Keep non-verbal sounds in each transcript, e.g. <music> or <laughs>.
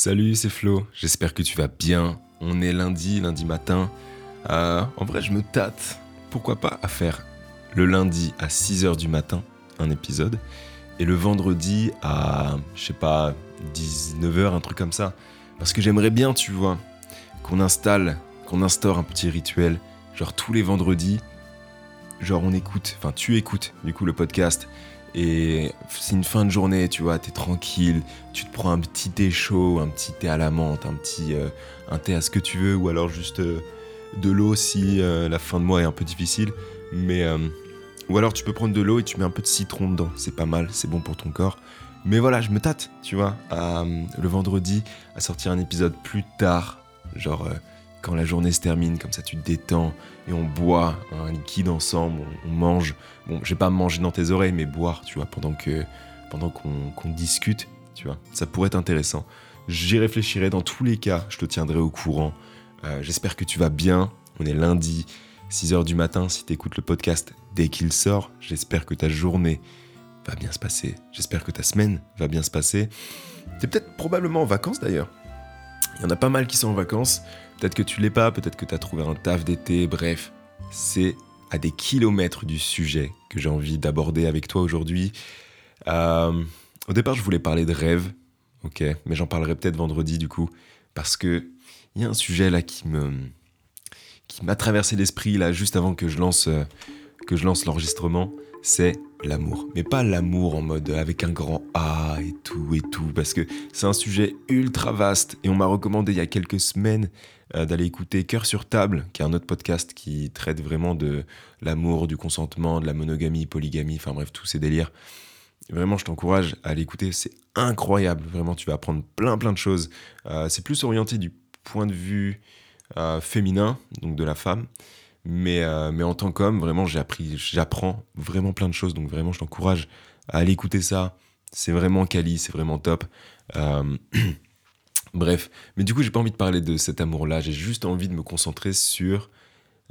Salut, c'est Flo, j'espère que tu vas bien. On est lundi, lundi matin. Euh, en vrai, je me tâte, pourquoi pas, à faire le lundi à 6h du matin, un épisode, et le vendredi à, je sais pas, 19h, un truc comme ça. Parce que j'aimerais bien, tu vois, qu'on installe, qu'on instaure un petit rituel, genre tous les vendredis, genre on écoute, enfin tu écoutes du coup le podcast, et c'est une fin de journée, tu vois, t'es tranquille, tu te prends un petit thé chaud, un petit thé à la menthe, un petit euh, un thé à ce que tu veux, ou alors juste euh, de l'eau si euh, la fin de mois est un peu difficile. Mais ou alors tu peux prendre de l'eau et tu mets un peu de citron dedans, c'est pas mal, c'est bon pour ton corps. Mais voilà, je me tâte, tu vois, le vendredi à sortir un épisode plus tard, genre quand la journée se termine, comme ça tu te détends et on boit un liquide ensemble, on, mange. Bon, j'ai pas manger dans tes oreilles, mais boire, tu vois, pendant que pendant qu'on discute, tu vois. Ça pourrait être intéressant. J'y réfléchirai dans tous les cas, je te tiendrai au courant. Euh, j'espère que tu vas bien. On est lundi, 6h du matin, si tu écoutes le podcast dès qu'il sort. J'espère que ta journée va bien se passer. J'espère que ta semaine va bien se passer. T'es peut-être probablement en vacances d'ailleurs. Il y en a pas mal qui sont en vacances. Peut-être que tu l'es pas, peut-être que tu as trouvé un taf d'été, bref, c'est à des kilomètres du sujet que j'ai envie d'aborder avec toi aujourd'hui. Euh, au départ, je voulais parler de rêve, ok, mais j'en parlerai peut-être vendredi du coup, parce que il y a un sujet là qui m'a traversé l'esprit là juste avant que je lance euh, que je lance l'enregistrement, c'est l'amour. Mais pas l'amour en mode avec un grand A et tout et tout, parce que c'est un sujet ultra vaste et on m'a recommandé il y a quelques semaines euh, d'aller écouter Cœur sur table, qui est un autre podcast qui traite vraiment de l'amour, du consentement, de la monogamie, polygamie, enfin bref, tous ces délires. Vraiment, je t'encourage à l'écouter, c'est incroyable, vraiment, tu vas apprendre plein plein de choses. Euh, c'est plus orienté du point de vue euh, féminin, donc de la femme. Mais, mais en tant qu'homme, vraiment, j'ai appris, j'apprends vraiment plein de choses. Donc vraiment, je t'encourage à aller écouter ça. C'est vraiment quali, c'est vraiment top. <clears throat> Bref, mais du coup, j'ai pas envie de parler de cet amour-là, j'ai juste envie de me concentrer sur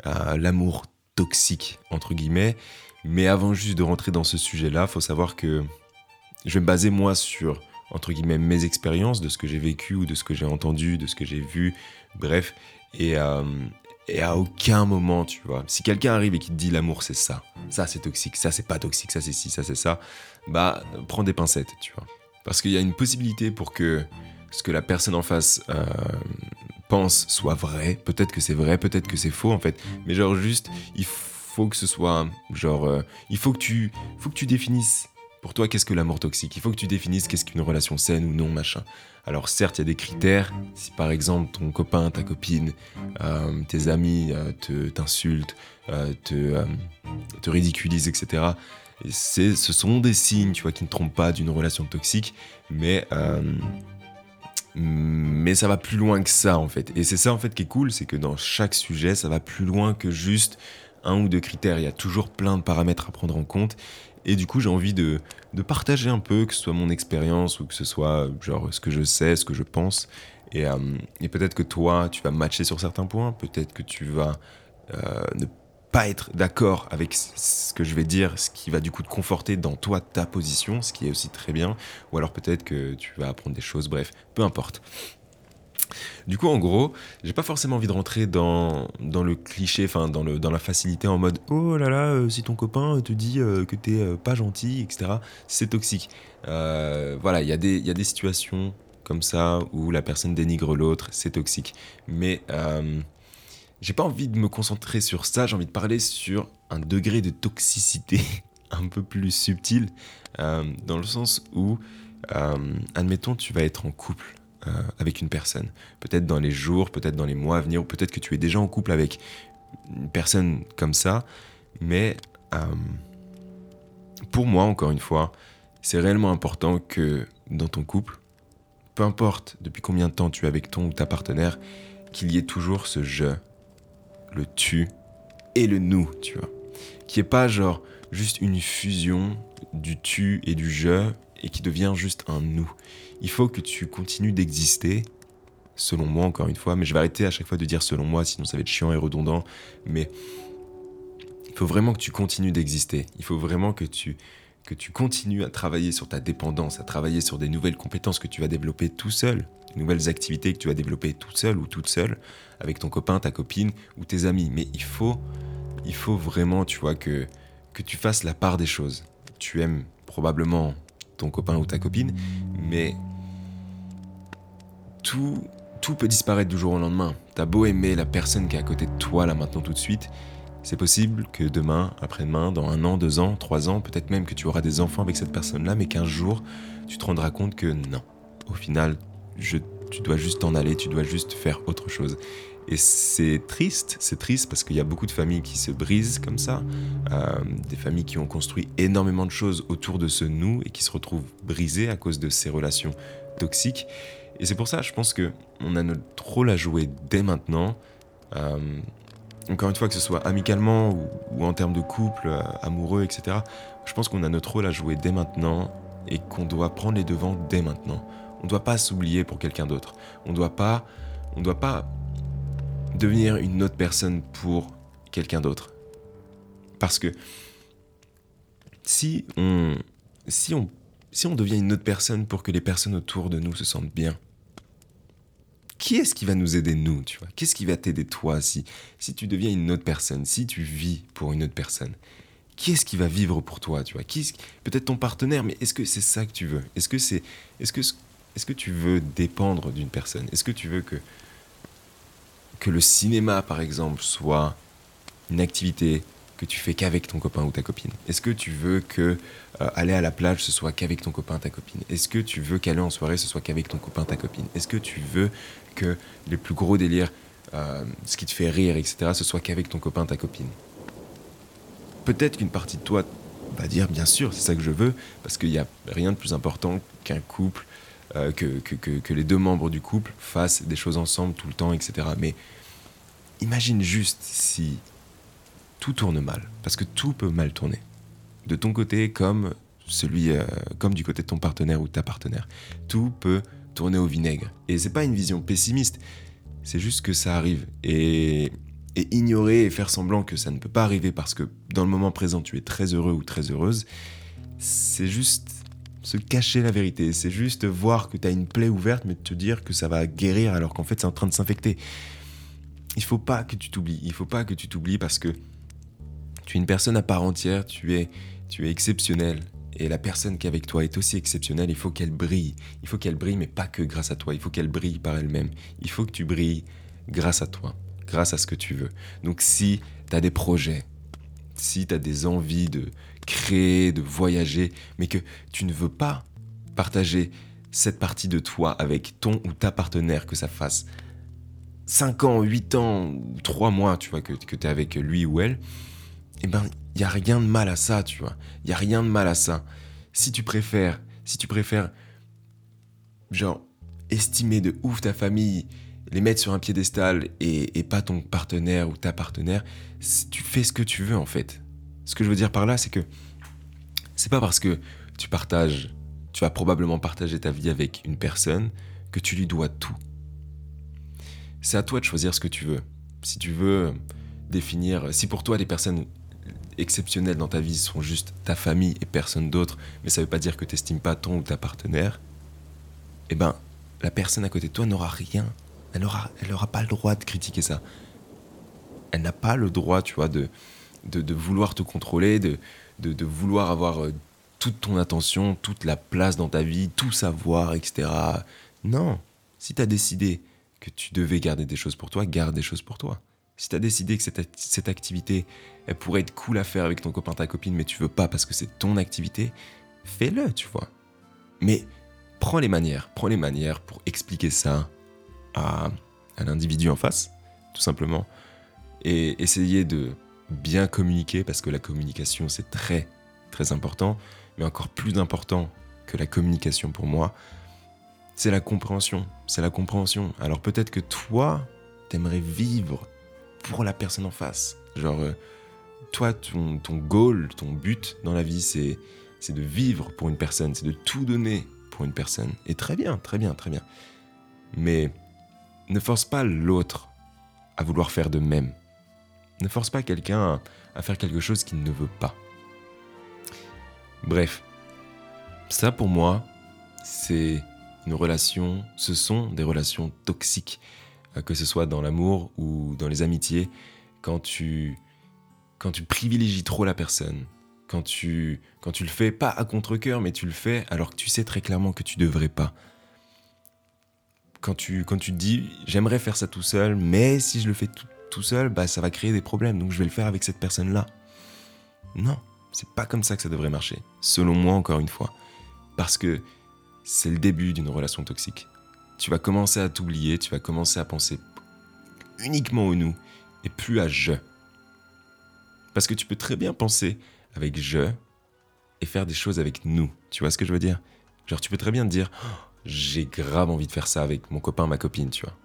euh, l'amour toxique, entre guillemets. Mais avant juste de rentrer dans ce sujet-là, faut savoir que je vais me baser moi sur, entre guillemets, mes expériences, de ce que j'ai vécu ou de ce que j'ai entendu, de ce que j'ai vu, bref. Et, euh, et à aucun moment, tu vois, si quelqu'un arrive et qui te dit l'amour c'est ça, ça c'est toxique, ça c'est pas toxique, ça c'est ci, ça c'est ça, bah prends des pincettes, tu vois. Parce qu'il y a une possibilité pour que ce que la personne en face euh, pense soit vrai. Peut-être que c'est vrai, peut-être que c'est faux en fait. Mais genre juste, il faut que ce soit genre, euh, il faut que tu, faut que tu définisses. Pour toi, qu'est-ce que l'amour toxique? Il faut que tu définisses qu'est-ce qu'une relation saine ou non, machin. Alors certes, il y a des critères. Si par exemple ton copain, ta copine, euh, tes amis te t'insultent, te, te ridiculisent, etc. ce sont des signes, tu vois, qui ne trompent pas d'une relation toxique, mais mais ça va plus loin que ça en fait. Et c'est ça en fait qui est cool, c'est que dans chaque sujet, ça va plus loin que juste ou deux critères. Il y a toujours plein de paramètres à prendre en compte. Et du coup, j'ai envie de, partager un peu, que ce soit mon expérience ou que ce soit genre ce que je sais, ce que je pense. Et, euh, peut-être que toi, tu vas matcher sur certains points, peut-être que tu vas euh, ne pas être d'accord avec ce que je vais dire, ce qui va du coup te conforter dans toi, ta position, ce qui est aussi très bien, ou alors peut-être que tu vas apprendre des choses, bref, peu importe. Du coup, en gros, j'ai pas forcément envie de rentrer dans, le cliché, enfin dans, la facilité en mode oh là là, euh, si ton copain te dit euh, que t'es euh, pas gentil, etc., c'est toxique. voilà, il y, a des situations comme ça où la personne dénigre l'autre, c'est toxique. Mais j'ai pas envie de me concentrer sur ça, j'ai envie de parler sur un degré de toxicité <laughs> un peu plus subtil, euh, dans le sens où, euh, admettons, tu vas être en couple euh, avec une personne, peut-être dans les jours, peut-être dans les mois à venir, ou peut-être que tu es déjà en couple avec une personne comme ça, mais pour moi, encore une fois, c'est réellement important que dans ton couple, peu importe depuis combien de temps tu es avec ton ou ta partenaire, qu'il y ait toujours ce jeu le tu et le nous, tu vois. Qui est pas genre juste une fusion du tu et du je et qui devient juste un nous. Il faut que tu continues d'exister, selon moi encore une fois, mais je vais arrêter à chaque fois de dire selon moi, sinon ça va être chiant et redondant, mais il faut vraiment que tu continues d'exister. Il faut vraiment que tu que tu continues à travailler sur ta dépendance, à travailler sur des nouvelles compétences que tu vas développer tout seul, des nouvelles activités que tu vas développer tout seul ou toute seule, avec ton copain, ta copine ou tes amis. Mais il faut, il faut vraiment, tu vois, que, que tu fasses la part des choses. Tu aimes probablement ton copain ou ta copine, mais tout, peut disparaître du jour au lendemain. T'as beau aimer la personne qui est à côté de toi là maintenant tout de suite, c'est possible que demain, après-demain, dans un an, deux ans, trois ans, peut-être même que tu auras des enfants avec cette personne-là, mais qu'un jour, tu te rendras compte que non. Au final, tu dois juste t'en aller, tu dois juste faire autre chose. Et c'est triste, c'est triste parce qu'il y a beaucoup de familles qui se brisent comme ça, euh, des familles qui ont construit énormément de choses autour de ce nous et qui se retrouvent brisées à cause de ces relations toxiques. Et c'est pour ça, je pense que on a notre rôle à jouer dès maintenant. Euh, encore une fois, que ce soit amicalement ou, en termes de couple, euh, amoureux, etc., je pense qu'on a notre rôle à jouer dès maintenant et qu'on doit prendre les devants dès maintenant. On ne doit pas s'oublier pour quelqu'un d'autre. On doit pas, on doit pas devenir une autre personne pour quelqu'un d'autre. Parce que si on, si on, si on devient une autre personne pour que les personnes autour de nous se sentent bien, qui est-ce qui va nous aider nous, tu vois? Qu'est-ce qui va t'aider toi si, si tu deviens une autre personne, si tu vis pour une autre personne? Qui est-ce qui va vivre pour toi, tu vois? Peut-être ton partenaire, mais est-ce que c'est ça que tu veux? Est-ce que c'est, est-ce que, est-ce que tu veux dépendre d'une personne? Est-ce que tu veux que que le cinéma, par exemple, soit une activité que tu fais qu'avec ton copain ou ta copine. Est-ce que tu veux que euh, aller à la plage ce soit qu'avec ton copain ta copine? Est-ce que tu veux qu'aller en soirée ce soit qu'avec ton copain ta copine? Est-ce que tu veux que les plus gros délires, euh, ce qui te fait rire, etc., ce soit qu'avec ton copain ta copine? Peut-être qu'une partie de toi va dire bien sûr c'est ça que je veux parce qu'il n'y a rien de plus important qu'un couple euh, que, les deux membres du couple fassent des choses ensemble tout le temps, etc. Mais imagine juste si tout tourne mal, parce que tout peut mal tourner. De ton côté comme celui, euh, comme du côté de ton partenaire ou ta partenaire. Tout peut tourner au vinaigre. Et c'est pas une vision pessimiste, c'est juste que ça arrive. Et, et ignorer et faire semblant que ça ne peut pas arriver parce que dans le moment présent tu es très heureux ou très heureuse, c'est juste se cacher la vérité. C'est juste voir que tu as une plaie ouverte, mais te dire que ça va guérir alors qu'en fait c'est en train de s'infecter. Il faut pas que tu t'oublies. Il faut pas que tu t'oublies parce que tu es une personne à part entière, tu es, tu es exceptionnel. Et la personne qui est avec toi est aussi exceptionnelle. Il faut qu'elle brille. Il faut qu'elle brille, mais pas que grâce à toi. Il faut qu'elle brille par elle-même. Il faut que tu brilles grâce à toi, grâce à ce que tu veux. Donc si tu as des projets, si tu as des envies de créer, de voyager, mais que tu ne veux pas partager cette partie de toi avec ton ou ta partenaire, que ça fasse 5 ans, 8 ans, 3 mois, tu vois, que, tu es avec lui ou elle, eh ben, il n'y a rien de mal à ça, tu vois. Il n'y a rien de mal à ça. Si tu préfères, si tu préfères, genre, estimer de ouf ta famille, les mettre sur un piédestal et, et pas ton partenaire ou ta partenaire, tu fais ce que tu veux en fait. Ce que je veux dire par là, c'est que c'est pas parce que tu partages, tu vas probablement partager ta vie avec une personne que tu lui dois tout. C'est à toi de choisir ce que tu veux. Si tu veux définir, si pour toi les personnes exceptionnelles dans ta vie sont juste ta famille et personne d'autre, mais ça veut pas dire que tu n'estimes pas ton ou ta partenaire, eh ben, la personne à côté de toi n'aura rien. Elle n'aura elle aura pas le droit de critiquer ça. Elle n'a pas le droit, tu vois, de, de, vouloir te contrôler, de, de, vouloir avoir euh, toute ton attention, toute la place dans ta vie, tout savoir, etc. Non, si tu as décidé que tu devais garder des choses pour toi, garde des choses pour toi. Si tu as décidé que cette, cette, activité, elle pourrait être cool à faire avec ton copain, ta copine, mais tu veux pas parce que c'est ton activité, fais-le, tu vois. Mais prends les manières, prends les manières pour expliquer ça à, à l'individu en face, tout simplement, et essayer de bien communiquer, parce que la communication c'est très très important, mais encore plus important que la communication pour moi, c'est la compréhension. C'est la compréhension. Alors peut-être que toi, t'aimerais vivre pour la personne en face. Genre, euh, toi, ton, ton goal, ton but dans la vie, c'est, c'est de vivre pour une personne, c'est de tout donner pour une personne. Et très bien, très bien, très bien. Mais ne force pas l'autre à vouloir faire de même. Ne force pas quelqu'un à faire quelque chose qu'il ne veut pas. Bref, ça pour moi, c'est une relation, ce sont des relations toxiques, euh, que ce soit dans l'amour ou dans les amitiés, quand tu, quand tu privilégies trop la personne, quand tu, quand tu le fais pas à contre-coeur, mais tu le fais alors que tu sais très clairement que tu devrais pas. Quand tu, quand tu te dis j'aimerais faire ça tout seul, mais si je le fais tout, tout seul, bah ça va créer des problèmes, donc je vais le faire avec cette personne-là. Non, c'est pas comme ça que ça devrait marcher, selon moi encore une fois. Parce que c'est le début d'une relation toxique. Tu vas commencer à t'oublier, tu vas commencer à penser uniquement au nous et plus à je. Parce que tu peux très bien penser avec je et faire des choses avec nous. Tu vois ce que je veux dire? Genre tu peux très bien te dire oh, j'ai grave envie de faire ça avec mon copain, ma copine, tu vois.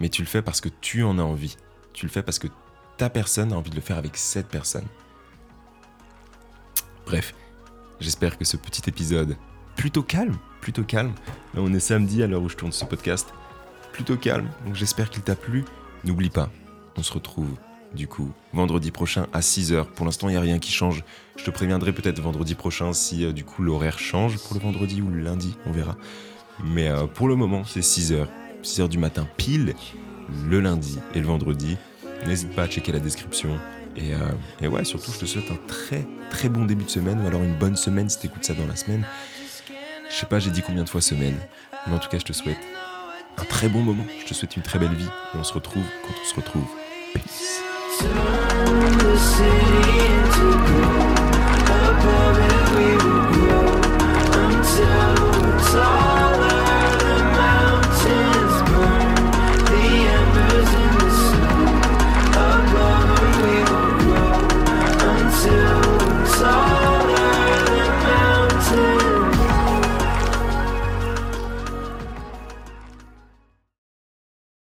Mais tu le fais parce que tu en as envie. Tu le fais parce que ta personne a envie de le faire avec cette personne. Bref, j'espère que ce petit épisode plutôt calme, plutôt calme. Là, on est samedi à l'heure où je tourne ce podcast. Plutôt calme, donc j'espère qu'il t'a plu. N'oublie pas, on se retrouve du coup vendredi prochain à 6h. Pour l'instant, il n'y a rien qui change. Je te préviendrai peut-être vendredi prochain si euh, du coup l'horaire change pour le vendredi ou le lundi, on verra. Mais euh, pour le moment, c'est 6h. 6h du matin pile, le lundi et le vendredi. N'hésite pas à checker la description. Et, euh, et ouais, surtout, je te souhaite un très très bon début de semaine ou alors une bonne semaine si t'écoutes ça dans la semaine. Je sais pas, j'ai dit combien de fois semaine, mais en tout cas, je te souhaite un très bon moment. Je te souhaite une très belle vie. Et on se retrouve quand on se retrouve. Peace.